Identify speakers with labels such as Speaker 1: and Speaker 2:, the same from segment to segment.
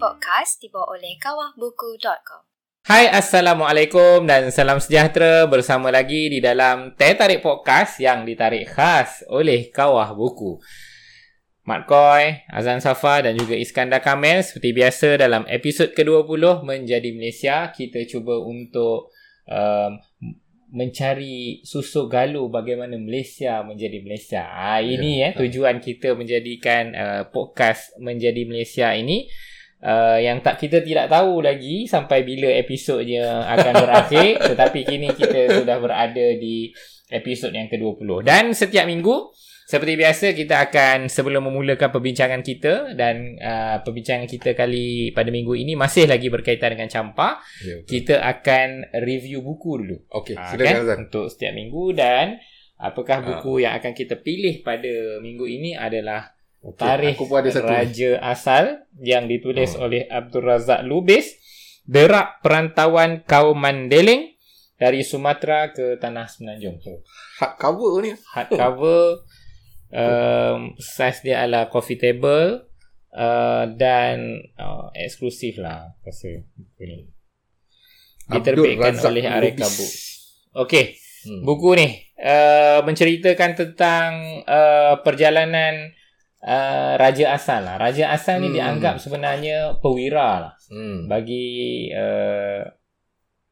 Speaker 1: Podcast dibawa oleh kawahbuku.com.
Speaker 2: Hai Assalamualaikum dan salam sejahtera bersama lagi di dalam Teh Tarik Podcast yang ditarik khas oleh Kawah Buku. Mat Koi, Azan Safa dan juga Iskandar Kamel seperti biasa dalam episod ke-20 Menjadi Malaysia kita cuba untuk um, mencari susuk galu bagaimana Malaysia menjadi Malaysia. Ah ini ya, eh tujuan kita menjadikan uh, podcast menjadi Malaysia ini uh, yang tak kita tidak tahu lagi sampai bila episodnya akan berakhir tetapi kini kita sudah berada di episod yang ke-20 dan setiap minggu seperti biasa kita akan sebelum memulakan perbincangan kita dan uh, perbincangan kita kali pada minggu ini masih lagi berkaitan dengan campak. Ya, kita akan review buku dulu.
Speaker 3: Okey,
Speaker 2: uh,
Speaker 3: silakan
Speaker 2: kan? untuk setiap minggu dan apakah buku uh. yang akan kita pilih pada minggu ini adalah okay, Tarikh Raja Asal yang ditulis uh. oleh Abdul Razak Lubis, Derak Perantauan Kaum Mandeling dari Sumatera ke Tanah Semenanjung.
Speaker 3: Hardcover ni.
Speaker 2: Hardcover um, size dia adalah coffee table uh, dan uh, eksklusif lah rasa buku ni diterbitkan oleh Areka Book Okey, hmm. buku ni uh, menceritakan tentang uh, perjalanan uh, Raja Asal lah. Raja Asal ni hmm. dianggap sebenarnya pewira lah hmm. bagi uh,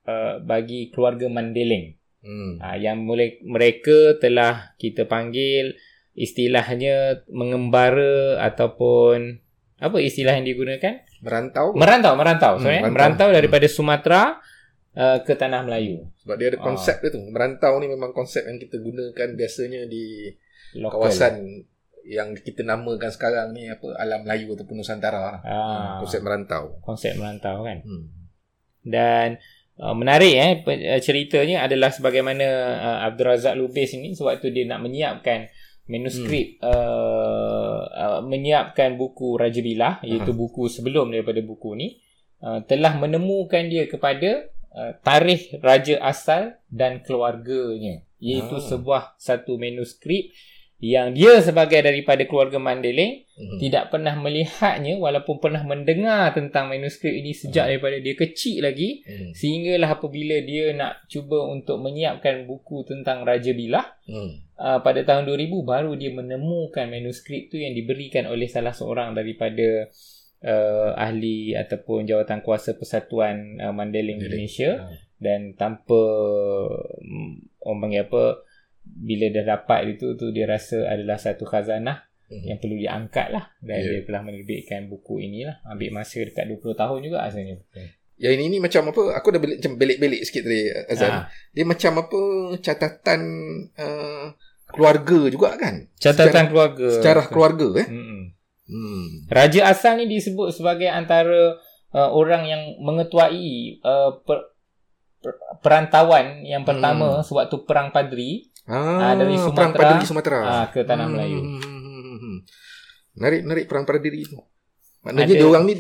Speaker 2: uh, bagi keluarga Mandeling. Hmm. Uh, yang mulai mereka telah kita panggil istilahnya mengembara ataupun apa istilah yang digunakan?
Speaker 3: Merantau.
Speaker 2: Merantau, merantau. Hmm, sorry, merantau, merantau daripada hmm. Sumatera uh, ke tanah Melayu.
Speaker 3: Sebab dia ada konsep uh. dia tu. Merantau ni memang konsep yang kita gunakan biasanya di Local. kawasan yang kita namakan sekarang ni apa alam Melayu ataupun Nusantara. Uh. Konsep merantau.
Speaker 2: Konsep merantau kan. Hmm. Dan Uh, menarik eh ceritanya adalah sebagaimana uh, Abdul Razak Lubis ini sewaktu dia nak menyiapkan manuskrip hmm. uh, uh, menyiapkan buku Raja Bilah iaitu uh-huh. buku sebelum daripada buku ni uh, telah menemukan dia kepada uh, tarikh raja asal dan keluarganya iaitu uh sebuah satu manuskrip yang dia sebagai daripada keluarga Mandeling uh-huh. tidak pernah melihatnya walaupun pernah mendengar tentang manuskrip ini sejak uh-huh. daripada dia kecil lagi uh-huh. sehinggalah apabila dia nak cuba untuk menyiapkan buku tentang Raja Bilah uh-huh. uh, pada tahun 2000 baru dia menemukan manuskrip tu yang diberikan oleh salah seorang daripada uh, ahli ataupun jawatan kuasa persatuan uh, Mandeling Indonesia uh-huh. dan tanpa um, orang panggil apa bila dah dapat itu tu dia rasa adalah satu khazanah mm-hmm. yang perlu diangkat lah dan yeah. dia telah menerbitkan buku inilah ambil masa dekat 20 tahun juga asalnya
Speaker 3: okay. Ya ini ni macam apa aku dah belik, macam belik-belik sikit tadi Azan. Ha. Dia macam apa catatan uh, keluarga juga kan?
Speaker 2: Catatan secara, keluarga.
Speaker 3: Secara keluarga eh. Hmm.
Speaker 2: Hmm. Raja asal ni disebut sebagai antara uh, orang yang mengetuai uh, per, per, perantauan yang pertama hmm. sewaktu perang Padri
Speaker 3: Ah, dari Sumatera, perang pada diri Sumatera.
Speaker 2: Ah, ke tanah hmm. Melayu.
Speaker 3: Menarik, menarik perang pada diri tu. Maknanya ada, dia orang ni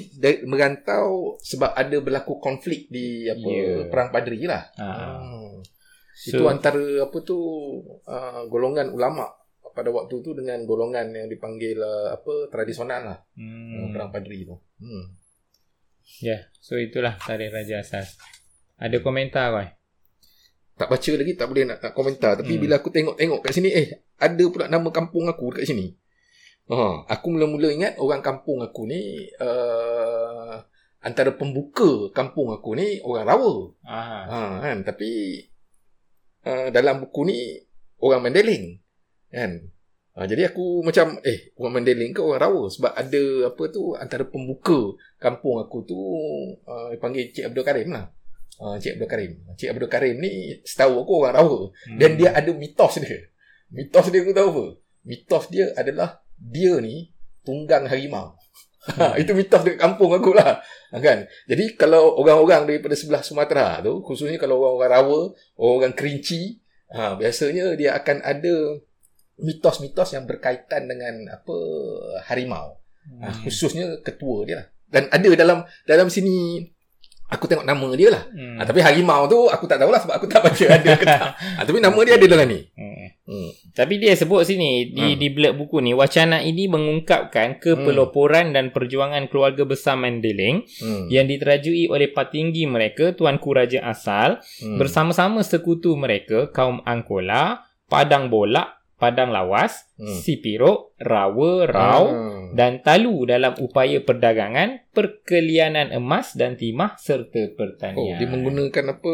Speaker 3: merantau sebab ada berlaku konflik di apa yeah. perang padri lah. Ah. Hmm. So, itu antara apa tu uh, golongan ulama pada waktu tu dengan golongan yang dipanggil uh, apa tradisional lah. Hmm. Perang padri tu. Hmm.
Speaker 2: Ya, yeah. so itulah tarikh Raja Asas. Ada komentar kau?
Speaker 3: Tak baca lagi tak boleh nak, nak komentar. Tapi hmm. bila aku tengok-tengok kat sini eh ada pula nama kampung aku dekat sini. Ha aku mula-mula ingat orang kampung aku ni uh, antara pembuka kampung aku ni orang Rawa. Ha kan? Tapi uh, dalam buku ni orang Mandeling kan? Ha, jadi aku macam eh orang Mandeling ke orang Rawa? Sebab ada apa tu antara pembuka kampung aku tu uh, panggil Cik Abdul Karim lah uh, Cik Abdul Karim. Cik Abdul Karim ni setahu aku orang Rawa. Hmm. Dan dia ada mitos dia. Mitos dia aku tahu apa? Mitos dia adalah dia ni tunggang harimau. Hmm. itu mitos dekat kampung aku lah. Kan? Jadi kalau orang-orang daripada sebelah Sumatera tu, khususnya kalau orang-orang Rawa, orang Kerinci, ha, biasanya dia akan ada mitos-mitos yang berkaitan dengan apa harimau. Ha, hmm. Ha, khususnya ketua dia lah. Dan ada dalam dalam sini Aku tengok nama dia lah.
Speaker 2: Hmm.
Speaker 3: Ha, tapi harimau tu aku tak tahulah sebab aku tak baca ada ke tak. Ha, tapi nama dia ada dalam ni.
Speaker 2: Hmm.
Speaker 3: Hmm.
Speaker 2: Tapi dia sebut sini di
Speaker 3: Hmm.
Speaker 2: di blurb buku ni wacana ini mengungkapkan kepeloporan dan perjuangan keluarga besar Mandailing
Speaker 3: Hmm.
Speaker 2: yang diterajui oleh petinggi mereka tuanku raja asal
Speaker 3: Hmm.
Speaker 2: bersama-sama sekutu mereka kaum Angkola, Padang Bolak, Padang Lawas,
Speaker 3: Hmm.
Speaker 2: Sipirok, Rawa, Rau
Speaker 3: Hmm.
Speaker 2: dan Talu dalam upaya perdagangan, perkelianan emas dan timah serta
Speaker 3: Oh,
Speaker 2: pertanian.
Speaker 3: dia menggunakan apa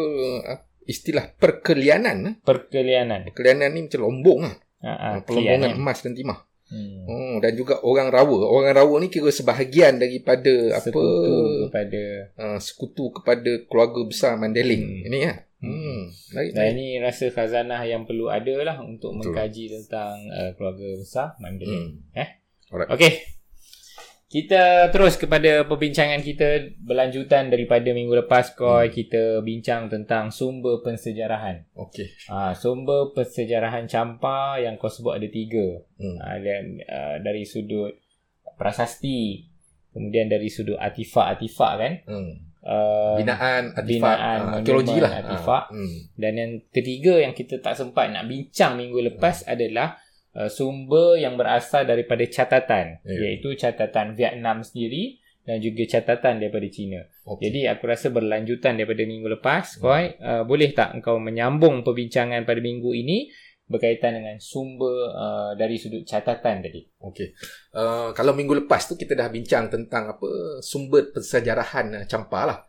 Speaker 3: istilah perkelianan. eh?
Speaker 2: perkelianan.
Speaker 3: Perkelianan ni macam lombong lah.
Speaker 2: Ha, ha,
Speaker 3: Pelombongan emas dan timah.
Speaker 2: Hmm.
Speaker 3: Oh, dan juga orang rawa. Orang rawa ni kira sebahagian daripada apa
Speaker 2: Sekutu kepada
Speaker 3: uh, sekutu kepada keluarga besar Mandailing.
Speaker 2: Hmm.
Speaker 3: Ini ya. Hmm. Baik,
Speaker 2: Dan
Speaker 3: baik.
Speaker 2: ini rasa khazanah yang perlu ada lah untuk
Speaker 3: Betul.
Speaker 2: mengkaji tentang uh, keluarga besar Mandailing.
Speaker 3: Hmm.
Speaker 2: Eh?
Speaker 3: Alright.
Speaker 2: Okey. Kita terus kepada perbincangan kita berlanjutan daripada minggu lepas Koi
Speaker 3: Hmm.
Speaker 2: kita bincang tentang sumber pensejarahan.
Speaker 3: Okey.
Speaker 2: Ha, sumber pensejarahan campa yang kau sebut ada tiga.
Speaker 3: Hmm.
Speaker 2: Ha, dan, uh, dari sudut prasasti, kemudian dari sudut artifak-artifak kan.
Speaker 3: Hmm.
Speaker 2: Uh,
Speaker 3: Binaan, artifak,
Speaker 2: binaan, monumen,
Speaker 3: arkeologi lah.
Speaker 2: artifak.
Speaker 3: Ah, hmm.
Speaker 2: Dan yang ketiga yang kita tak sempat nak bincang minggu lepas adalah uh, sumber yang berasal daripada catatan
Speaker 3: Ya.
Speaker 2: iaitu catatan Vietnam sendiri dan juga catatan daripada China.
Speaker 3: Okey.
Speaker 2: Jadi aku rasa berlanjutan daripada minggu lepas,
Speaker 3: Hmm.
Speaker 2: Koi, uh, boleh tak engkau menyambung perbincangan pada minggu ini berkaitan dengan sumber uh, dari sudut catatan tadi?
Speaker 3: Okey. Uh, kalau minggu lepas tu kita dah bincang tentang apa sumber persejarahan uh, Campa lah.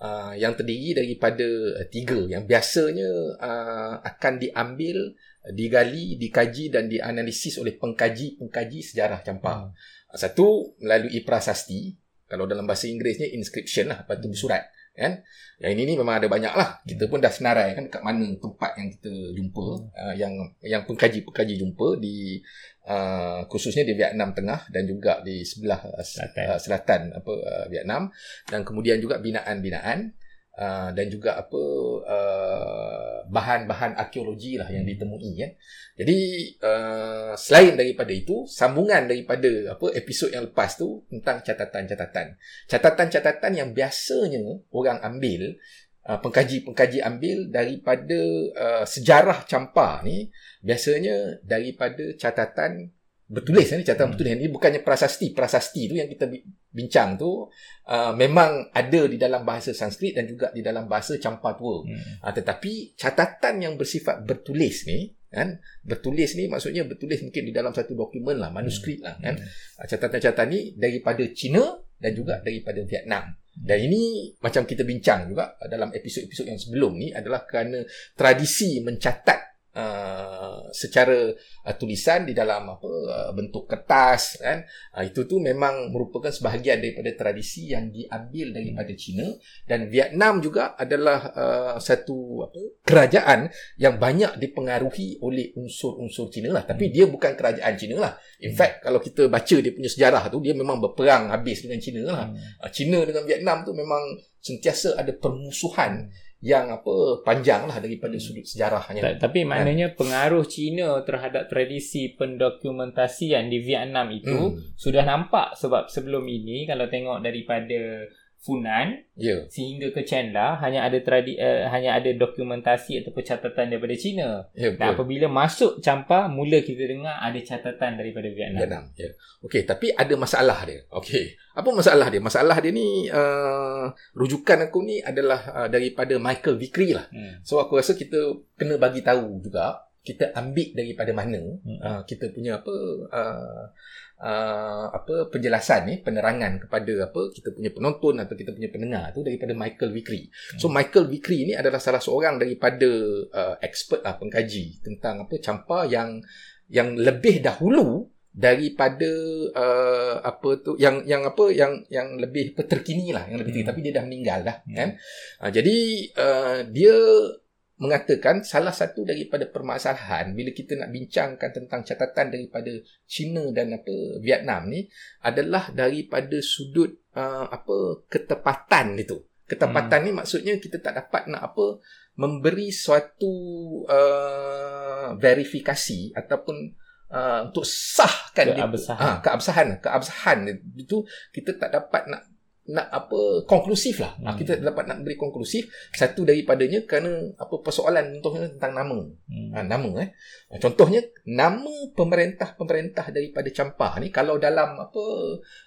Speaker 3: Uh, yang terdiri daripada uh, tiga yang biasanya uh, akan diambil, uh, digali, dikaji dan dianalisis oleh pengkaji-pengkaji sejarah Campa.
Speaker 2: Hmm.
Speaker 3: Satu melalui prasasti, kalau dalam bahasa Inggerisnya inscription lah, batu bersurat. Kan? Yang ini ni memang ada banyak lah. Kita pun dah senarai kan dekat mana tempat yang kita jumpa, uh, yang yang pengkaji-pengkaji jumpa di uh, khususnya di Vietnam Tengah dan juga di sebelah uh,
Speaker 2: Selatan.
Speaker 3: uh, selatan apa uh, Vietnam dan kemudian juga binaan-binaan uh, dan juga apa uh, bahan-bahan arkeologi lah yang ditemui ya. Jadi uh, selain daripada itu sambungan daripada apa episod yang lepas tu tentang catatan-catatan. Catatan-catatan yang biasanya orang ambil uh, pengkaji-pengkaji ambil daripada uh, sejarah campa ni biasanya daripada catatan bertulis ni catatan
Speaker 2: Hmm.
Speaker 3: bertulis. Ni bukannya prasasti. Prasasti tu yang kita bi- bincang tu uh, memang ada di dalam bahasa Sanskrit dan juga di dalam bahasa campa tua.
Speaker 2: Hmm.
Speaker 3: uh, tetapi catatan yang bersifat bertulis ni kan bertulis ni maksudnya bertulis mungkin di dalam satu dokumen lah manuskrip lah kan. Uh, catatan-catatan ni daripada China dan juga daripada Vietnam. Dan ini macam kita bincang juga dalam episod-episod yang sebelum ni adalah kerana tradisi mencatat uh, secara uh, tulisan di dalam apa uh, bentuk kertas kan? Uh, itu tu memang merupakan sebahagian daripada tradisi yang diambil daripada China. Dan Vietnam juga adalah uh, satu apa kerajaan yang banyak dipengaruhi oleh unsur-unsur China lah. Tapi dia bukan kerajaan China lah. In fact kalau kita baca dia punya sejarah tu dia memang berperang habis dengan China lah.
Speaker 2: Hmm.
Speaker 3: Uh, China dengan Vietnam tu memang sentiasa ada permusuhan yang apa panjang lah daripada sudut sejarahnya.
Speaker 2: Ta- Tapi maknanya pengaruh China terhadap tradisi pendokumentasian di Vietnam itu
Speaker 3: Hmm.
Speaker 2: sudah nampak sebab sebelum ini kalau tengok daripada Funan
Speaker 3: Ya.
Speaker 2: sehingga ke Chenla hanya ada tradi uh, hanya ada dokumentasi atau catatan daripada China.
Speaker 3: Ya,
Speaker 2: Dan
Speaker 3: betul.
Speaker 2: apabila masuk Champa mula kita dengar ada catatan daripada Vietnam.
Speaker 3: Vietnam. Ya. Okey, tapi ada masalah dia. Okey. Apa masalah dia? Masalah dia ni uh, rujukan aku ni adalah uh, daripada Michael Vickery lah.
Speaker 2: Hmm.
Speaker 3: So aku rasa kita kena bagi tahu juga kita ambil daripada mana
Speaker 2: Hmm.
Speaker 3: uh, kita punya apa uh, uh, apa penjelasan ni penerangan kepada apa kita punya penonton atau kita punya pendengar tu daripada Michael Vickery. So Michael Vickery ni adalah salah seorang daripada uh, expert lah pengkaji tentang apa campa yang yang lebih dahulu daripada uh, apa tu yang yang apa yang yang lebih terkini lah yang lebih terkini
Speaker 2: Hmm.
Speaker 3: tapi dia dah meninggal dah
Speaker 2: Hmm.
Speaker 3: kan uh, jadi uh, dia mengatakan salah satu daripada permasalahan bila kita nak bincangkan tentang catatan daripada China dan apa Vietnam ni adalah daripada sudut uh, apa ketepatan itu. Ketepatan ni maksudnya kita tak dapat nak apa memberi suatu uh, verifikasi ataupun uh, untuk sahkan dia
Speaker 2: Keabsahan.
Speaker 3: ah keabsahan keabsahan itu kita tak dapat nak nak apa konklusif lah. Hmm.
Speaker 2: Hmm.
Speaker 3: kita dapat nak beri konklusif satu daripadanya kerana apa persoalan contohnya tentang nama.
Speaker 2: Hmm.
Speaker 3: Ha, nama eh. Contohnya nama pemerintah-pemerintah daripada Campar ni kalau dalam apa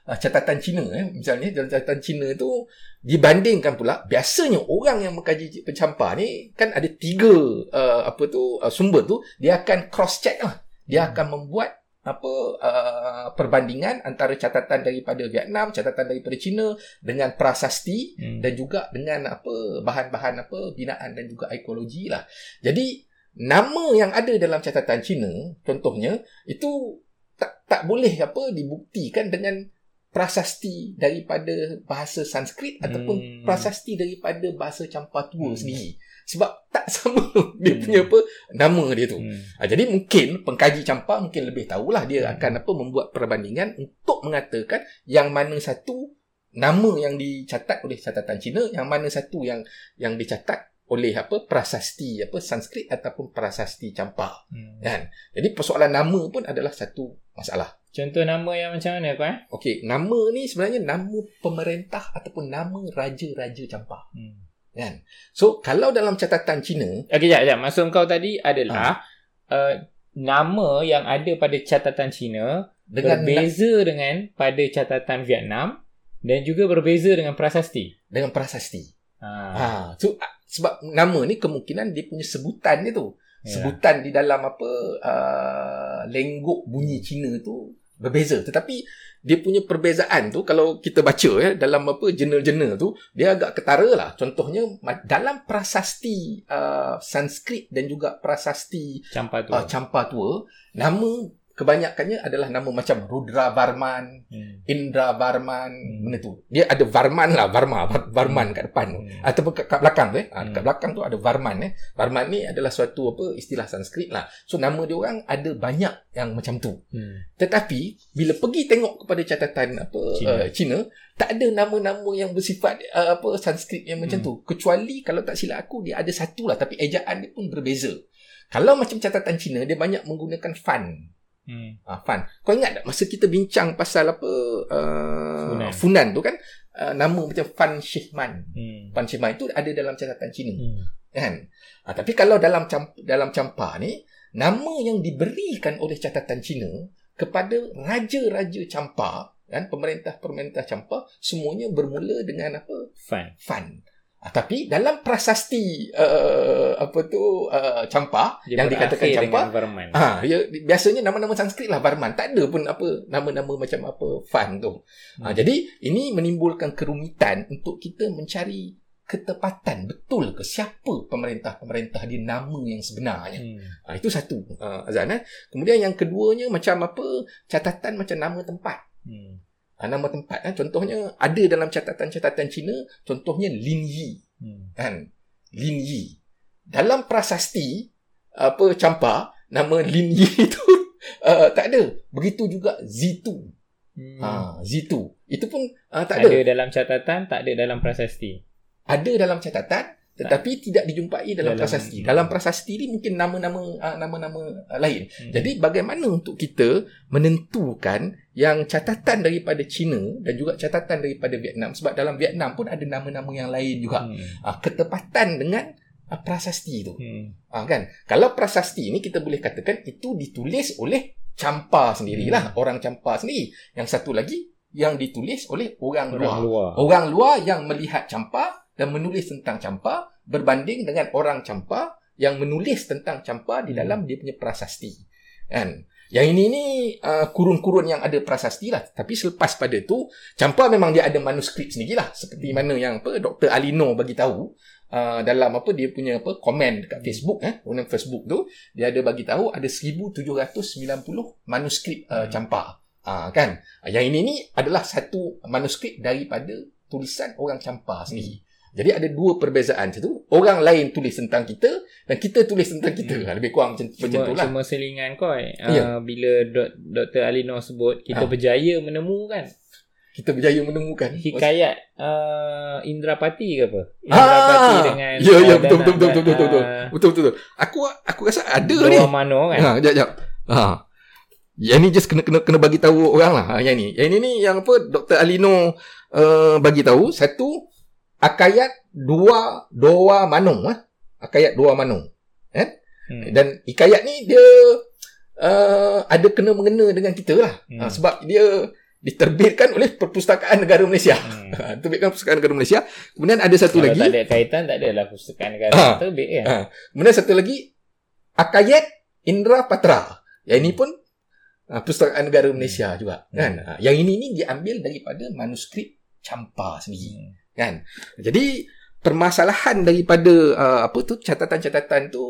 Speaker 3: ah, catatan Cina eh misalnya dalam catatan Cina tu dibandingkan pula biasanya orang yang mengkaji pencampar ni kan ada tiga uh, apa tu uh, sumber tu dia akan cross check lah. Dia akan membuat apa uh, perbandingan antara catatan daripada Vietnam, catatan daripada China dengan prasasti
Speaker 2: Hmm.
Speaker 3: dan juga dengan apa bahan-bahan apa binaan dan juga ekologi lah. Jadi nama yang ada dalam catatan Cina contohnya itu tak tak boleh apa dibuktikan dengan prasasti daripada bahasa Sanskrit ataupun
Speaker 2: Hmm.
Speaker 3: prasasti daripada bahasa Campa tua
Speaker 2: Hmm.
Speaker 3: sendiri. Sebab tak sama dia
Speaker 2: Hmm.
Speaker 3: punya apa nama dia tu.
Speaker 2: Hmm.
Speaker 3: Ha, jadi mungkin pengkaji campak mungkin lebih tahulah dia
Speaker 2: Hmm.
Speaker 3: akan apa membuat perbandingan untuk mengatakan yang mana satu nama yang dicatat oleh catatan Cina, yang mana satu yang yang dicatat oleh apa prasasti apa Sanskrit ataupun prasasti campak.
Speaker 2: Hmm.
Speaker 3: Kan? Jadi persoalan nama pun adalah satu masalah.
Speaker 2: Contoh nama yang macam mana kau eh?
Speaker 3: Okey, nama ni sebenarnya nama pemerintah ataupun nama raja-raja campak.
Speaker 2: Hmm.
Speaker 3: Kan? So kalau dalam catatan Cina,
Speaker 2: Okey, jap, jap. Maksud kau tadi adalah
Speaker 3: Ah.
Speaker 2: uh, nama yang ada pada catatan Cina
Speaker 3: dengan
Speaker 2: berbeza dengan pada catatan Vietnam dan juga berbeza dengan prasasti.
Speaker 3: dengan prasasti.
Speaker 2: Ha.
Speaker 3: Ha, so sebab nama ni kemungkinan dia punya sebutan dia tu.
Speaker 2: Ya.
Speaker 3: Sebutan di dalam apa uh, lenggok bunyi Cina tu berbeza. Tetapi dia punya perbezaan tu kalau kita baca ya dalam apa jurnal-jurnal tu dia agak ketara lah. Contohnya dalam prasasti uh, Sanskrit dan juga prasasti
Speaker 2: Campa tu.
Speaker 3: uh, Campa tua nama kebanyakannya adalah nama macam Rudra Varman,
Speaker 2: Hmm.
Speaker 3: Indra Varman,
Speaker 2: Hmm.
Speaker 3: mana tu. Dia ada Varman lah, Varma, Var- Varman kat depan tu.
Speaker 2: Hmm.
Speaker 3: Ataupun kat, kat belakang tu eh. Ha,
Speaker 2: Hmm.
Speaker 3: kat belakang tu ada Varman eh. Varman ni adalah suatu apa istilah Sanskrit lah. So nama dia orang ada banyak yang macam tu.
Speaker 2: Hmm.
Speaker 3: Tetapi bila pergi tengok kepada catatan apa
Speaker 2: Cina.
Speaker 3: Cina, uh, Cina tak ada nama-nama yang bersifat uh, apa Sanskrit yang macam
Speaker 2: Hmm.
Speaker 3: tu. Kecuali kalau tak silap aku dia ada satu lah tapi ejaan dia pun berbeza. Kalau macam catatan Cina dia banyak menggunakan fan.
Speaker 2: Hmm.
Speaker 3: Ah, Fan. Kau ingat tak masa kita bincang pasal apa uh,
Speaker 2: Funan.
Speaker 3: Funan. tu kan uh, nama macam Fan Shihman.
Speaker 2: Hmm.
Speaker 3: Fan Shihman itu ada dalam catatan Cina
Speaker 2: Hmm.
Speaker 3: kan. Ah, tapi kalau dalam camp, dalam campa ni nama yang diberikan oleh catatan Cina kepada raja-raja campa kan pemerintah-pemerintah campa semuanya bermula dengan apa
Speaker 2: Fun.
Speaker 3: fan. Ah, tapi dalam prasasti uh, apa tu uh, campa
Speaker 2: Dia
Speaker 3: yang dikatakan campa
Speaker 2: Varman.
Speaker 3: Ha, ya, biasanya nama-nama Sanskrit lah Varman. Tak ada pun apa nama-nama macam apa Fan tu. Ha,
Speaker 2: Hmm.
Speaker 3: jadi ini menimbulkan kerumitan untuk kita mencari ketepatan betul ke siapa pemerintah-pemerintah di nama yang sebenarnya.
Speaker 2: Hmm.
Speaker 3: Ha, itu satu uh, Azan. Eh. Kemudian yang keduanya macam apa catatan macam nama tempat.
Speaker 2: Hmm.
Speaker 3: Ha, nama tempat eh. contohnya ada dalam catatan-catatan Cina contohnya Lin Yi
Speaker 2: Hmm.
Speaker 3: kan Lin Yi dalam prasasti apa campa nama Lin Yi itu uh, tak ada begitu juga Zitu
Speaker 2: Hmm.
Speaker 3: ha Zitu itu pun uh, tak
Speaker 2: ada.
Speaker 3: ada
Speaker 2: dalam catatan, tak ada dalam prasasti.
Speaker 3: ada dalam catatan tetapi tidak dijumpai dalam,
Speaker 2: Dalam-
Speaker 3: prasasti dalam prasasti ni mungkin nama-nama uh, nama-nama uh, lain
Speaker 2: Hmm.
Speaker 3: jadi bagaimana untuk kita menentukan yang catatan daripada China dan juga catatan daripada Vietnam sebab dalam Vietnam pun ada nama-nama yang lain juga
Speaker 2: Hmm.
Speaker 3: uh, ketepatan dengan uh, prasasti tu
Speaker 2: Hmm.
Speaker 3: Ah kan? Kalau prasasti ni kita boleh katakan itu ditulis oleh campa sendirilah, orang campa sendiri. Yang satu lagi yang ditulis oleh orang,
Speaker 2: Orang
Speaker 3: luar.
Speaker 2: luar.
Speaker 3: Orang luar yang melihat campa dan menulis tentang campa berbanding dengan orang campa yang menulis tentang campa di
Speaker 2: Hmm.
Speaker 3: dalam dia punya prasasti. Kan? Yang ini ni uh, kurun-kurun yang ada prasasti lah. Tapi selepas pada tu, campa memang dia ada manuskrip sendirilah. Seperti mana yang apa Dr. Alino bagi tahu uh, dalam apa dia punya apa komen dekat Facebook eh, guna Facebook tu, dia ada bagi tahu ada 1790 manuskrip uh,
Speaker 2: Hmm.
Speaker 3: campa. Ah kan? Yang ini ni adalah satu manuskrip daripada tulisan orang campa sendiri. Jadi ada dua perbezaan situ. Orang lain tulis tentang kita dan kita tulis tentang kita.
Speaker 2: Hmm.
Speaker 3: Lebih kurang macam, macam
Speaker 2: Cuma,
Speaker 3: tu lah.
Speaker 2: cuma selingan kau eh.
Speaker 3: Ya.
Speaker 2: Uh, bila Dok- Dr. Alino sebut kita
Speaker 3: Ha.
Speaker 2: berjaya menemukan
Speaker 3: Kita berjaya menemukan.
Speaker 2: hikayat uh, Indrapati ke apa?
Speaker 3: Ah,
Speaker 2: Indrapati dengan
Speaker 3: ya, ya, betul, betul, betul, betul, betul, betul.
Speaker 2: uh,
Speaker 3: Betul betul betul. Aku aku rasa ada ni.
Speaker 2: Dua Mano kan?
Speaker 3: Ha, jap jap. Ha. Yang ni just kena kena kena bagi tahu orang lah. Ha, yang ni. Yang ni ni yang apa Dr. Alino uh, bagi tahu satu akayat dua doa manung eh? akayat dua manung eh? hmm. dan ikayat ni dia uh, ada kena mengena dengan kita lah hmm. uh, sebab dia diterbitkan oleh Perpustakaan Negara Malaysia. Hmm. Terbitkan Perpustakaan Negara Malaysia. Kemudian ada satu
Speaker 2: Kalau
Speaker 3: lagi.
Speaker 2: tak ada kaitan, tak adalah Perpustakaan Negara. Ha. Terbit kan? Ha.
Speaker 3: Kemudian satu lagi, Akayat Indra Patra. Yang ini pun uh, Perpustakaan Negara Malaysia hmm. juga. Kan? Hmm. Yang ini ni diambil daripada manuskrip Campa sendiri. Hmm. Kan? Jadi, permasalahan daripada uh, apa tu catatan-catatan tu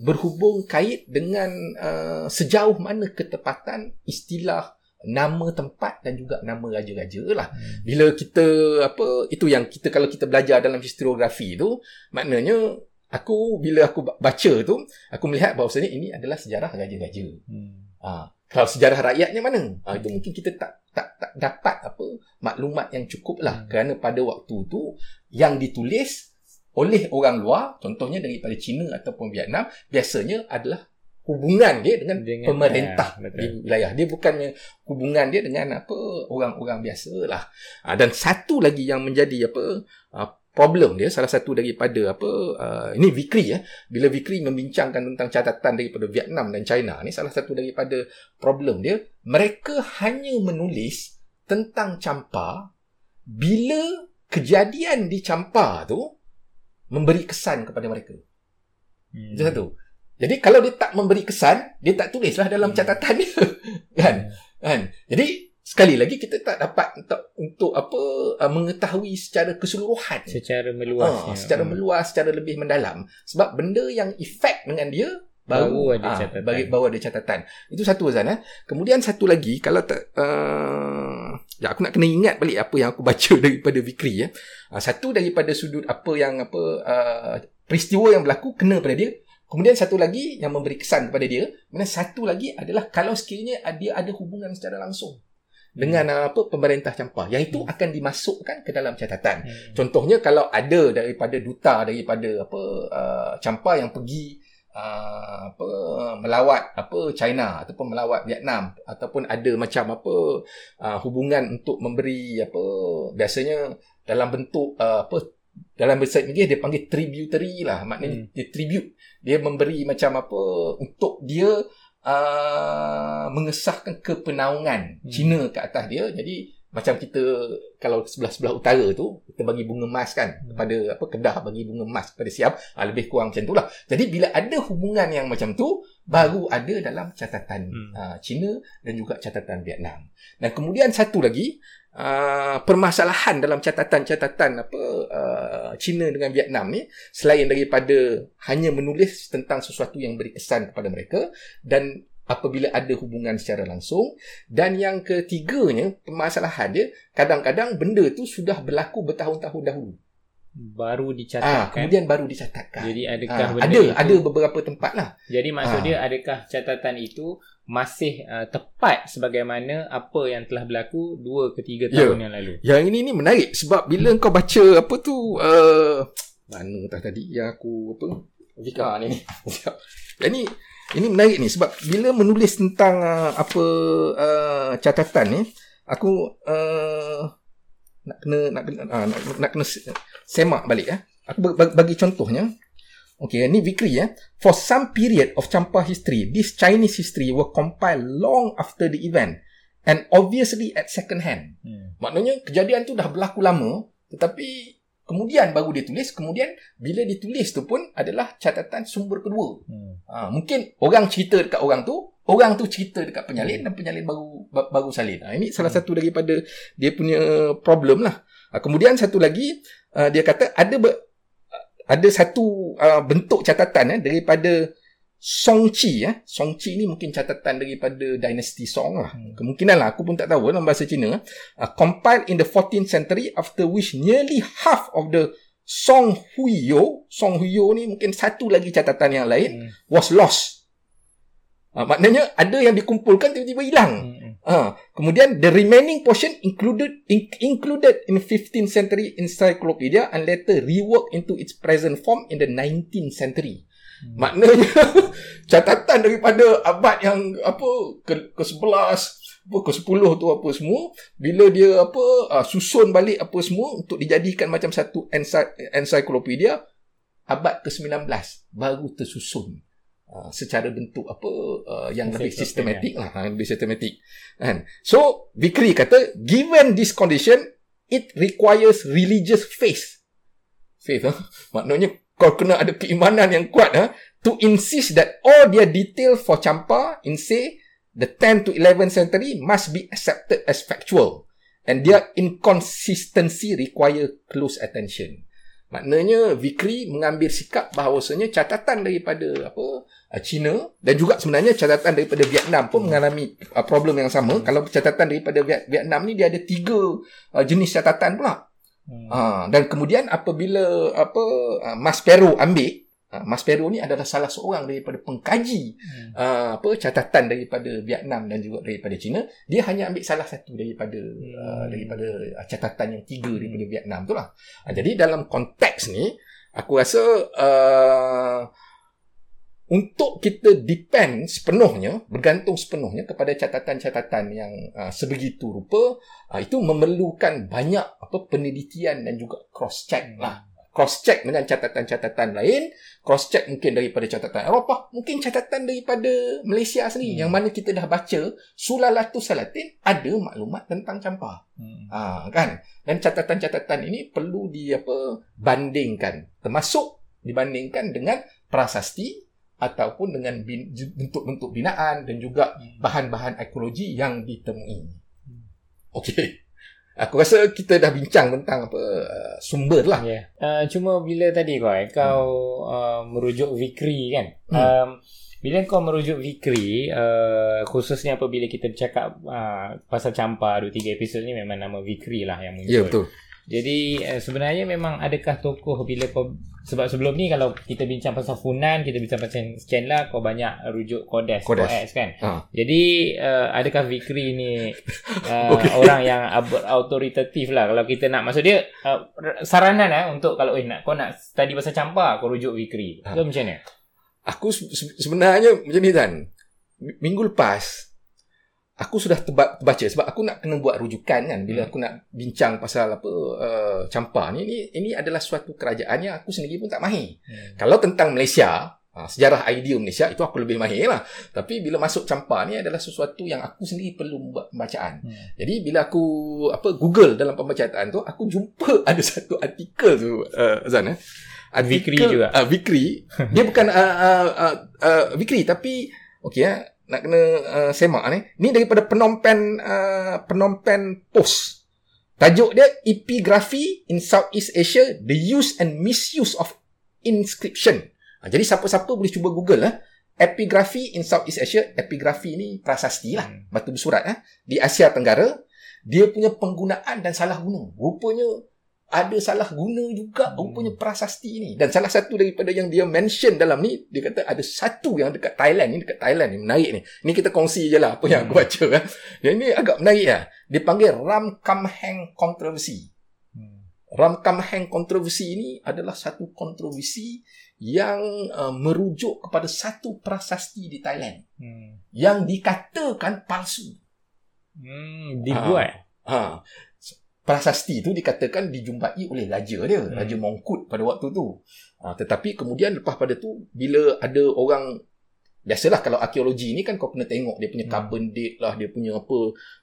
Speaker 3: berhubung kait dengan uh, sejauh mana ketepatan istilah nama tempat dan juga nama raja-raja lah. Hmm. Bila kita apa itu yang kita kalau kita belajar dalam historiografi tu maknanya aku bila aku baca tu aku melihat bahawasanya ini adalah sejarah raja-raja. Hmm. Ha, kalau sejarah rakyatnya mana? Ha, itu mungkin kita tak tak tak dapat apa maklumat yang cukup lah hmm. kerana pada waktu tu yang ditulis oleh orang luar contohnya daripada China ataupun Vietnam biasanya adalah hubungan dia dengan, dengan pemerintah ya, di wilayah dia bukannya hubungan dia dengan apa orang-orang biasa lah ha, dan satu lagi yang menjadi apa problem dia salah satu daripada apa uh, ini Vikri ya bila Vikri membincangkan tentang catatan daripada Vietnam dan China ni salah satu daripada problem dia mereka hanya menulis tentang campa bila kejadian di campa tu memberi kesan kepada mereka hmm. itu satu jadi kalau dia tak memberi kesan, dia tak tulislah dalam hmm. catatan dia. kan? Hmm. Kan? Jadi sekali lagi kita tak dapat untuk, untuk apa uh, mengetahui secara keseluruhan.
Speaker 2: Secara meluas.
Speaker 3: Uh, secara hmm. meluas, secara lebih mendalam. Sebab benda yang efek dengan dia baru,
Speaker 2: baru ada uh, catatan.
Speaker 3: Bagi, baru ada catatan. Itu satu Azan. Eh? Kemudian satu lagi, kalau tak... Uh, ya, aku nak kena ingat balik apa yang aku baca daripada Vikri. Eh? Uh, satu daripada sudut apa yang apa uh, peristiwa yang berlaku kena pada dia Kemudian satu lagi yang memberi kesan kepada dia, kemudian satu lagi adalah kalau sekiranya dia ada hubungan secara langsung dengan hmm. apa pemerintah campur. Yang itu hmm. akan dimasukkan ke dalam catatan. Hmm. Contohnya kalau ada daripada duta daripada apa uh, campur yang pergi uh, apa melawat apa China ataupun melawat Vietnam ataupun ada macam apa uh, hubungan untuk memberi apa biasanya dalam bentuk uh, apa dalam bahasa Inggeris dia panggil tributary lah maknanya hmm. dia tribute dia memberi macam apa untuk dia uh, mengesahkan kepenaungan hmm. Cina ke atas dia jadi macam kita kalau sebelah-sebelah utara tu kita bagi bunga emas kan hmm. kepada apa kedah bagi bunga emas kepada siap ha, lebih kurang macam tu lah jadi bila ada hubungan yang macam tu baru ada dalam catatan hmm. uh, Cina dan juga catatan Vietnam dan kemudian satu lagi Uh, permasalahan dalam catatan-catatan apa uh, China dengan Vietnam ni selain daripada hanya menulis tentang sesuatu yang beri kesan kepada mereka dan apabila ada hubungan secara langsung dan yang ketiganya permasalahan dia kadang-kadang benda tu sudah berlaku bertahun-tahun dahulu
Speaker 2: baru dicatatkan.
Speaker 3: Ah, kemudian baru dicatatkan.
Speaker 2: Jadi adakah
Speaker 3: ah, benda ada itu, ada beberapa tempat lah.
Speaker 2: Jadi maksud ah. dia adakah catatan itu masih uh, tepat sebagaimana apa yang telah berlaku dua ke tiga ya. tahun yeah. yang lalu.
Speaker 3: Yang ini ni menarik sebab bila kau baca apa tu uh, mana tak tadi yang aku apa Vika ni. Yang ni ini menarik ni sebab bila menulis tentang uh, apa uh, catatan ni aku uh, nak kena nak kena uh, nak, nak kena semak balik eh. Aku bagi, bagi contohnya Okay, ni Vikri ya. For some period of Champa history, this Chinese history were compiled long after the event and obviously at second hand. Hmm. Maknanya kejadian tu dah berlaku lama, tetapi kemudian baru ditulis. Kemudian bila ditulis tu pun adalah catatan sumber kedua. Hmm. Ha, mungkin orang cerita dekat orang tu, orang tu cerita dekat penyalin hmm. dan penyalin baru baru salin. Ha, ini salah hmm. satu daripada dia punya problem lah. Ha, kemudian satu lagi, uh, dia kata ada ber- ada satu uh, bentuk catatan eh, daripada Song Qi eh. Song Qi ni mungkin catatan daripada dinasti Song lah. Hmm. Kemungkinan lah aku pun tak tahu dalam bahasa Cina. Uh, compiled in the 14th century after which nearly half of the Song Huiyo, Song Huiyo ni mungkin satu lagi catatan yang lain hmm. was lost. Uh, maknanya ada yang dikumpulkan tiba-tiba hilang. Hmm. Uh, kemudian the remaining portion included in, included in 15th century encyclopedia and later reworked into its present form in the 19th century.
Speaker 2: Hmm.
Speaker 3: Maknanya catatan daripada abad yang apa ke ke-11 apa ke-10 tu apa semua bila dia apa uh, susun balik apa semua untuk dijadikan macam satu ency- encyclopedia abad ke-19 baru tersusun uh, secara bentuk apa uh, yang lebih sistematik lah ha, lebih sistematik kan so Vikri kata given this condition it requires religious faith faith ha? maknanya kau kena ada keimanan yang kuat ha? to insist that all their detail for Champa in say the 10 to 11th century must be accepted as factual and their inconsistency require close attention. Maknanya Vikri mengambil sikap bahawasanya catatan daripada apa uh, China dan juga sebenarnya catatan daripada Vietnam pun mengalami uh, problem yang sama. Kalau catatan daripada Viet- Vietnam ni dia ada tiga uh, jenis catatan pula.
Speaker 2: Hmm.
Speaker 3: Ha, dan kemudian apabila apa uh, Mas Pero ambil uh, Mas Pero ni adalah salah seorang daripada pengkaji
Speaker 2: Hmm.
Speaker 3: uh, apa catatan daripada Vietnam dan juga daripada China. Dia hanya ambil salah satu daripada uh, daripada uh, catatan yang tiga daripada Vietnam tu lah. Uh, jadi dalam konteks ni aku rasa uh, untuk kita depend sepenuhnya bergantung sepenuhnya kepada catatan-catatan yang uh, sebegitu rupa uh, itu memerlukan banyak apa penelitian dan juga cross check lah cross check dengan catatan-catatan lain cross check mungkin daripada catatan Eropah mungkin catatan daripada Malaysia sendiri
Speaker 2: Hmm.
Speaker 3: yang mana kita dah baca Sulalatus Salatin ada maklumat tentang campa
Speaker 2: Hmm.
Speaker 3: ha, kan dan catatan-catatan ini perlu di apa bandingkan termasuk dibandingkan dengan prasasti ataupun dengan bin, bentuk-bentuk binaan dan juga bahan-bahan ekologi yang ditemui. Okey. Aku rasa kita dah bincang tentang apa uh, sumber lah.
Speaker 2: Ya. Uh, cuma bila tadi kau eh, kau uh, merujuk Vikri kan.
Speaker 3: Hmm.
Speaker 2: Um, bila kau merujuk Vikri, uh, khususnya apabila kita bercakap uh, pasal Campa 2-3 episod ni memang nama Vikri lah yang muncul.
Speaker 3: Ya betul.
Speaker 2: Jadi uh, sebenarnya memang adakah tokoh bila kau sebab sebelum ni kalau kita bincang pasal Funan, kita bincang pasal Scanla, kau banyak rujuk Kodes,
Speaker 3: Kodes.
Speaker 2: Kodes kan.
Speaker 3: Ha.
Speaker 2: Jadi uh, adakah Vikri ni uh,
Speaker 3: Okey.
Speaker 2: orang yang autoritatif lah kalau kita nak maksud dia uh, saranan eh untuk kalau eh nak kau nak study bahasa campa kau rujuk Vikri.
Speaker 3: Ha.
Speaker 2: Ke macam mana?
Speaker 3: Aku se- se- sebenarnya macam ni kan. Minggu lepas aku sudah terba- terbaca sebab aku nak kena buat rujukan kan bila
Speaker 2: Hmm.
Speaker 3: aku nak bincang pasal apa uh, campa ni ini ini adalah suatu kerajaan yang aku sendiri pun tak mahir.
Speaker 2: Hmm.
Speaker 3: Kalau tentang Malaysia, ha, sejarah idea Malaysia itu aku lebih mahir lah. Tapi bila masuk campa ni adalah sesuatu yang aku sendiri perlu buat pembacaan.
Speaker 2: Hmm.
Speaker 3: Jadi bila aku apa Google dalam pembacaan tu, aku jumpa ada satu artikel tu uh, Azan eh.
Speaker 2: Vikri juga.
Speaker 3: Uh, Vikri. Dia bukan uh, uh, uh, uh, Vikri tapi okey eh nak kena uh, semak ni. Ni daripada Phnom Penh uh, Phnom Penh Post. Tajuk dia Epigraphy in Southeast Asia: The Use and Misuse of Inscription. Ha, jadi siapa-siapa boleh cuba Google lah. Epigraphy in Southeast Asia. Epigraphy ni prasasti lah.
Speaker 2: Hmm.
Speaker 3: Batu bersurat eh. Di Asia Tenggara. Dia punya penggunaan dan salah guna. Rupanya ada salah guna juga
Speaker 2: Hmm.
Speaker 3: rupanya prasasti ni. Dan salah satu daripada yang dia mention dalam ni, dia kata ada satu yang dekat Thailand ni, dekat Thailand ni, menarik ni. Ni kita kongsi je lah apa yang aku
Speaker 2: Hmm.
Speaker 3: baca. Eh. Yang ni agak menarik lah. Dia panggil Ram Kam Heng Controversy.
Speaker 2: Hmm.
Speaker 3: Ram Kam Heng Controversy ni adalah satu kontroversi yang uh, merujuk kepada satu prasasti di Thailand
Speaker 2: Hmm.
Speaker 3: yang dikatakan palsu.
Speaker 2: Hmm, dibuat.
Speaker 3: Ha. Prasasti itu dikatakan dijumpai oleh raja dia,
Speaker 2: Hmm.
Speaker 3: Raja Mongkut pada waktu tu. Ha, tetapi kemudian lepas pada tu bila ada orang Biasalah kalau arkeologi ni kan kau kena tengok dia punya
Speaker 2: Hmm.
Speaker 3: carbon date lah, dia punya apa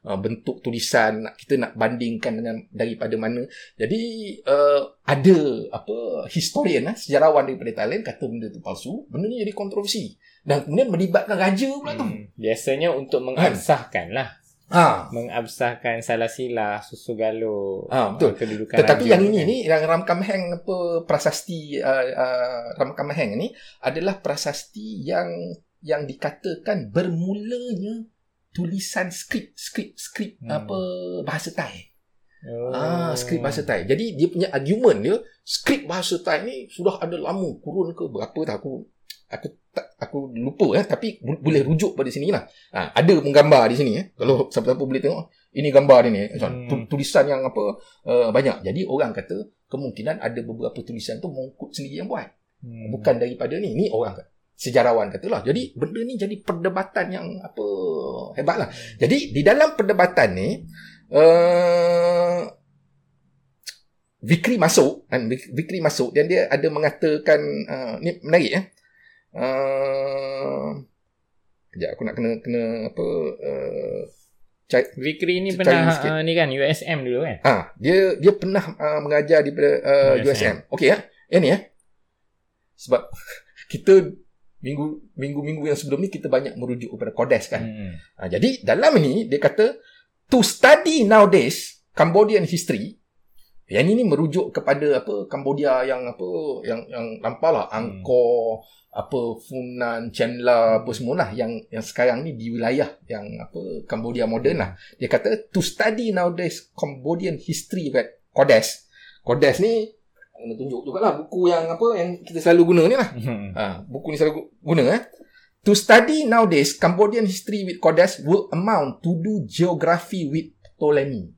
Speaker 3: uh, bentuk tulisan, nak- kita nak bandingkan dengan daripada mana. Jadi uh, ada apa historian lah, sejarawan daripada Thailand kata benda tu palsu, benda ni jadi kontroversi. Dan kemudian melibatkan raja pula tu.
Speaker 2: Hmm. Biasanya untuk mengabsahkan lah.
Speaker 3: Ha.
Speaker 2: Mengabsahkan salah silah, susu galuh.
Speaker 3: Ah, betul.
Speaker 2: uh, Kedudukan
Speaker 3: Tetapi
Speaker 2: raja
Speaker 3: yang ini
Speaker 2: kan.
Speaker 3: ni yang Ram Kam Heng apa prasasti uh, uh, Ram Kam Heng ni adalah prasasti yang yang dikatakan bermulanya tulisan skrip skrip skrip
Speaker 2: Hmm.
Speaker 3: apa bahasa Thai.
Speaker 2: Oh.
Speaker 3: Ah, skrip bahasa Thai. Jadi dia punya argument dia skrip bahasa Thai ni sudah ada lama kurun ke berapa tak aku aku tak aku lupa eh tapi bu- boleh rujuk pada sini lah. Ha, ada pun gambar di sini eh. Kalau siapa-siapa boleh tengok ini gambar dia ni eh. Macam
Speaker 2: Hmm.
Speaker 3: tu- tulisan yang apa uh, banyak. Jadi orang kata kemungkinan ada beberapa tulisan tu Mongkut sendiri yang buat.
Speaker 2: Hmm.
Speaker 3: bukan daripada ni ni orang kata sejarawan katalah jadi benda ni jadi perdebatan yang apa hebat lah jadi di dalam perdebatan ni uh, Vikri masuk kan Vik- Vikri masuk dan dia ada mengatakan uh, ni menarik ya uh, kejap aku nak kena kena apa uh,
Speaker 2: Vikri ni pernah
Speaker 3: sikit.
Speaker 2: uh, ni kan USM dulu kan?
Speaker 3: Ah, dia dia pernah uh, mengajar di uh,
Speaker 2: USM.
Speaker 3: USM. Okey ya. Yang ni ya. Sebab kita minggu minggu-minggu yang sebelum ni kita banyak merujuk kepada Kodes kan.
Speaker 2: Hmm.
Speaker 3: Ha, jadi dalam ini dia kata to study nowadays Cambodian history yang ini merujuk kepada apa Cambodia yang apa yang yang nampaklah
Speaker 2: Hmm.
Speaker 3: Angkor apa Funan, Chenla apa semualah yang yang sekarang ni di wilayah yang apa Cambodia moden lah. Dia kata to study nowadays Cambodian history kan Kodes. Kodes ni kena tunjuk jugalah buku yang apa yang kita selalu guna ni lah.
Speaker 2: Hmm.
Speaker 3: Ha, buku ni selalu gu- guna eh. To study nowadays Cambodian history with Kodes will amount to do geography with Ptolemy.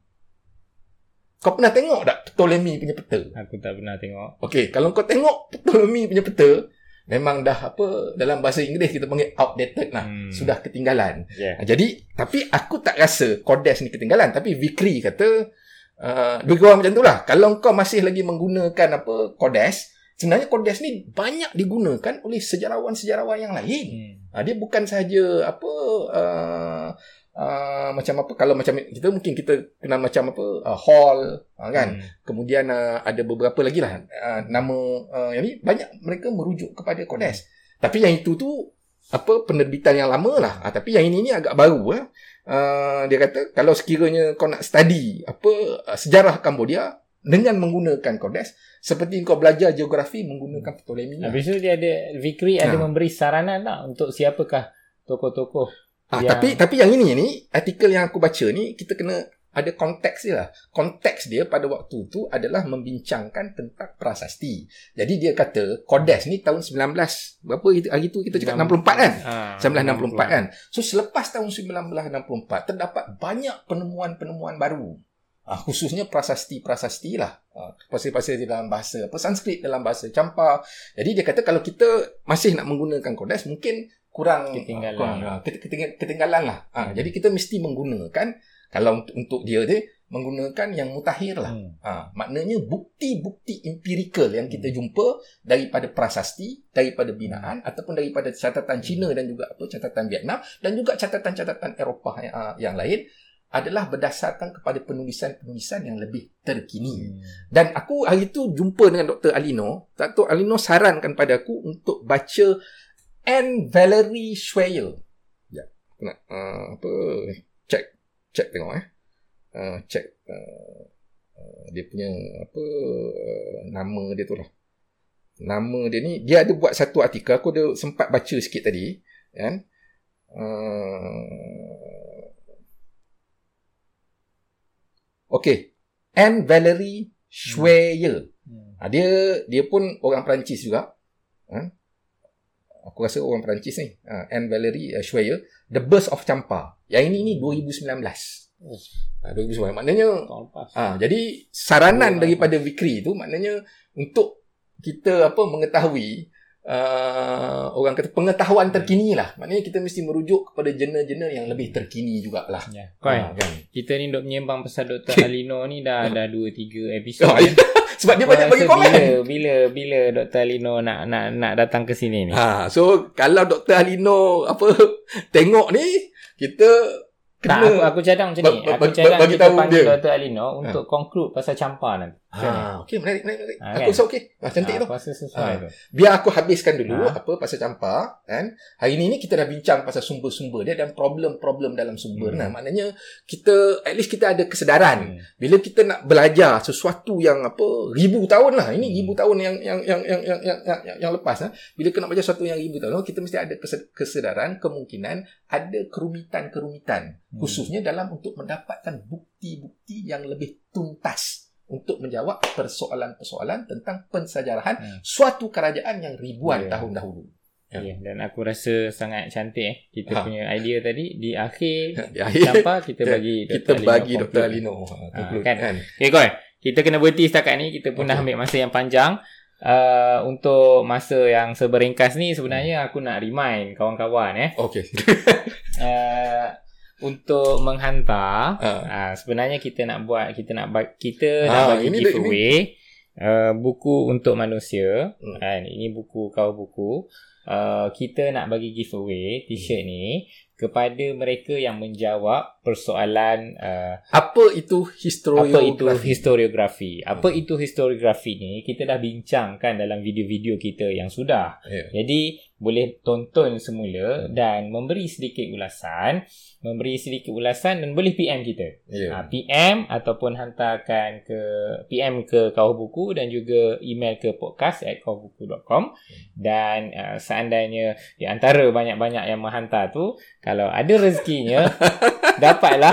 Speaker 3: Kau pernah tengok tak Ptolemy punya peta?
Speaker 2: Aku tak pernah tengok.
Speaker 3: Okey, kalau kau tengok Ptolemy punya peta, memang dah apa dalam bahasa Inggeris kita panggil outdated lah.
Speaker 2: Hmm.
Speaker 3: Sudah ketinggalan.
Speaker 2: Yeah.
Speaker 3: Jadi, tapi aku tak rasa Kodes ni ketinggalan. Tapi Vikri kata, uh, lebih kurang macam tu lah. Kalau kau masih lagi menggunakan apa Kodes, sebenarnya Kodes ni banyak digunakan oleh sejarawan-sejarawan yang lain.
Speaker 2: Hmm.
Speaker 3: Ha, dia bukan sahaja apa uh, uh, macam apa kalau macam kita mungkin kita kenal macam apa uh, hall uh, kan
Speaker 2: Hmm.
Speaker 3: kemudian uh, ada beberapa lagi lah uh, nama uh, yang ni banyak mereka merujuk kepada Kodes tapi yang itu tu apa penerbitan yang lama lah uh, tapi yang ini ni agak baru eh. uh, dia kata kalau sekiranya kau nak study apa uh, sejarah Cambodia dengan menggunakan Kodes seperti kau belajar geografi menggunakan Ptolemy lah.
Speaker 2: Habis tu dia ada Vikri ada memberi saranan tak untuk siapakah tokoh-tokoh
Speaker 3: Ah,
Speaker 2: yang-
Speaker 3: tapi tapi yang ini ni artikel yang aku baca ni kita kena ada konteks dia lah. Konteks dia pada waktu tu adalah membincangkan tentang prasasti. Jadi dia kata Kodes ni tahun 19 berapa itu- hari tu kita cakap 64 kan?
Speaker 2: Ha,
Speaker 3: 1964 kan. So selepas tahun 1964 terdapat banyak penemuan-penemuan baru. Ah, khususnya prasasti-prasasti lah. Ah, pasal-pasal di dalam bahasa apa Sanskrit dalam bahasa Champa. Jadi dia kata kalau kita masih nak menggunakan Kodes mungkin kurang
Speaker 2: Ketinggalan.
Speaker 3: kurang, ah, ket- keting- ketinggalan lah. Ah, jadi kita mesti menggunakan kalau untuk, untuk dia dia menggunakan yang mutakhir lah.
Speaker 2: Hmm.
Speaker 3: Ha, maknanya bukti-bukti empirikal yang kita jumpa daripada prasasti, daripada binaan ataupun daripada catatan Cina dan juga apa catatan Vietnam dan juga catatan-catatan Eropah yang, yang lain adalah berdasarkan kepada penulisan-penulisan yang lebih terkini.
Speaker 2: Hmm.
Speaker 3: Dan aku hari tu jumpa dengan Dr. Alino. Dr. Alino sarankan pada aku untuk baca Anne Valerie Schweier. Ya, aku nak uh, apa check check tengok eh. Uh, check uh, uh, dia punya apa uh, nama dia tu lah. Nama dia ni dia ada buat satu artikel aku ada sempat baca sikit tadi kan. Uh, Okay. Anne Valerie Schweier.
Speaker 2: Hmm.
Speaker 3: Ha, dia dia pun orang Perancis juga. Ha? Aku rasa orang Perancis ni. Ha, Anne Valerie uh, Schweier. The Birth of Champa. Yang ini ni 2019.
Speaker 2: Oh.
Speaker 3: Ha, 2019. Maknanya
Speaker 2: lepas.
Speaker 3: ha, jadi saranan
Speaker 2: Oh,
Speaker 3: daripada Vikri tu maknanya untuk kita apa mengetahui uh, orang kata pengetahuan terkini lah. Maknanya kita mesti merujuk kepada jurnal-jurnal yang lebih terkini jugalah.
Speaker 2: Ya. Kau
Speaker 3: Ha, kan?
Speaker 2: kita ni dok menyembang pasal Dr. Alino ni dah dah 2 3 episod.
Speaker 3: Oh, ya. Sebab dia banyak bagi komen.
Speaker 2: Bila bila bila Dr. Alino nak nak nak datang ke sini ni?
Speaker 3: Ha, so kalau Dr. Alino apa tengok ni kita
Speaker 2: Tak,
Speaker 3: kena
Speaker 2: aku, aku cadang macam ni. Aku cadang
Speaker 3: bagi
Speaker 2: kita
Speaker 3: tahu
Speaker 2: panggil
Speaker 3: dia.
Speaker 2: Dr. Alino untuk conclude pasal campa nanti.
Speaker 3: Ha, okey menarik menarik, menarik.
Speaker 2: Ha,
Speaker 3: aku
Speaker 2: kan?
Speaker 3: rasa okey. Ah, cantik
Speaker 2: Ah,
Speaker 3: tu.
Speaker 2: Rasa
Speaker 3: Ah.
Speaker 2: tu.
Speaker 3: Biar aku habiskan dulu
Speaker 2: Ha.
Speaker 3: apa pasal campa kan. Hari ni ni kita dah bincang pasal sumber-sumber dia dan problem-problem dalam sumber.
Speaker 2: Hmm.
Speaker 3: Nah, maknanya kita at least kita ada kesedaran.
Speaker 2: Hmm.
Speaker 3: Bila kita nak belajar sesuatu yang apa ribu tahun lah. Ini
Speaker 2: Hmm.
Speaker 3: ribu tahun yang yang yang yang yang yang, yang, yang, yang lepas lah. Bila kita nak belajar sesuatu yang ribu tahun, kita mesti ada kesed- kesedaran kemungkinan ada kerumitan-kerumitan
Speaker 2: Hmm.
Speaker 3: khususnya dalam untuk mendapatkan bukti-bukti yang lebih tuntas untuk menjawab persoalan-persoalan tentang pensejarahan
Speaker 2: Hmm.
Speaker 3: suatu kerajaan yang ribuan
Speaker 2: Ya.
Speaker 3: tahun dahulu. Ya.
Speaker 2: Ya, dan aku rasa sangat cantik eh. Kita
Speaker 3: Ha.
Speaker 2: punya idea tadi di akhir
Speaker 3: Di akhir
Speaker 2: campa kita bagi Dr.
Speaker 3: kita
Speaker 2: Alino
Speaker 3: bagi. Dr. Alino ha, conclude,
Speaker 2: kan?
Speaker 3: kan.
Speaker 2: Okay, Koi. Kita kena berhenti setakat ni. Kita pun dah
Speaker 3: Okey.
Speaker 2: ambil masa yang panjang. uh, untuk masa yang seberingkas ni sebenarnya aku nak remind kawan-kawan eh
Speaker 3: Okey.
Speaker 2: uh, untuk menghantar
Speaker 3: Ah.
Speaker 2: uh, sebenarnya kita nak buat kita nak kita
Speaker 3: Ah,
Speaker 2: nak bagi
Speaker 3: ini
Speaker 2: giveaway uh, buku untuk manusia
Speaker 3: Hmm.
Speaker 2: kan ini buku kau buku uh, kita nak bagi giveaway t-shirt ni kepada mereka yang menjawab persoalan uh,
Speaker 3: Apa itu historiografi?
Speaker 2: apa itu historiografi apa
Speaker 3: Hmm.
Speaker 2: itu historiografi ni kita dah bincangkan dalam video-video kita yang sudah
Speaker 3: Ya.
Speaker 2: jadi boleh tonton semula dan memberi sedikit ulasan, memberi sedikit ulasan dan boleh PM kita.
Speaker 3: Ya.
Speaker 2: Ha, PM ataupun hantarkan ke PM ke Kawah Buku dan juga email ke podcast at kawahbuku.com dan uh, seandainya di antara banyak-banyak yang menghantar tu kalau ada rezekinya dapatlah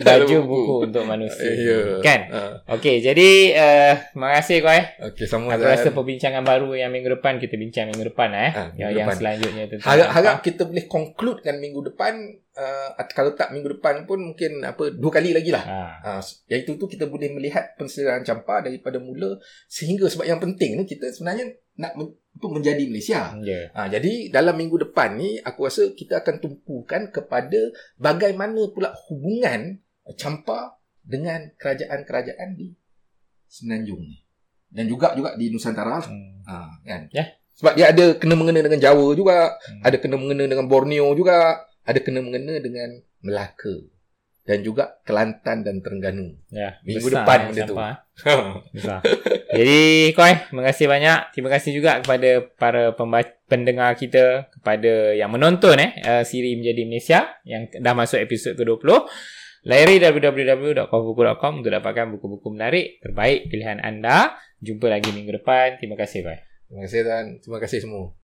Speaker 2: baju
Speaker 3: Buku.
Speaker 2: buku untuk manusia.
Speaker 3: Ya.
Speaker 2: Kan?
Speaker 3: Ah.
Speaker 2: Okey, jadi uh, terima kasih kau eh.
Speaker 3: Okey, sama
Speaker 2: Aku rasa perbincangan baru yang minggu depan kita bincang minggu depan eh.
Speaker 3: Ah, minggu
Speaker 2: yang, yang
Speaker 3: depan.
Speaker 2: selanjutnya tentang
Speaker 3: Harap-harap kita boleh concludekan minggu depan uh, kalau tak minggu depan pun mungkin apa dua kali lagi lah.
Speaker 2: Ha.
Speaker 3: Ha, iaitu tu kita boleh melihat penselenggaraan campa daripada mula sehingga sebab yang penting tu kita sebenarnya nak men, apa, menjadi Malaysia.
Speaker 2: Ya.
Speaker 3: Ha, jadi dalam minggu depan ni aku rasa kita akan tumpukan kepada bagaimana pula hubungan campa dengan kerajaan-kerajaan di Semenanjung ni. Dan juga juga di Nusantara.
Speaker 2: Hmm.
Speaker 3: Ha, kan?
Speaker 2: Ya.
Speaker 3: Sebab dia ada kena mengena dengan Jawa juga,
Speaker 2: Hmm.
Speaker 3: ada kena mengena dengan Borneo juga, ada kena mengena dengan Melaka dan juga Kelantan dan Terengganu.
Speaker 2: Ya.
Speaker 3: Minggu
Speaker 2: besar
Speaker 3: depan benda tu.
Speaker 2: eh. Besar. Jadi Koi, terima kasih banyak. Terima kasih juga kepada para pembaca, pendengar kita, kepada yang menonton eh uh, siri Menjadi Malaysia yang dah masuk episod ke-20. Layari www.kawbuku.com untuk dapatkan buku-buku menarik terbaik pilihan anda. Jumpa lagi minggu depan. Terima kasih Koi.
Speaker 3: Terima kasih dan terima kasih semua.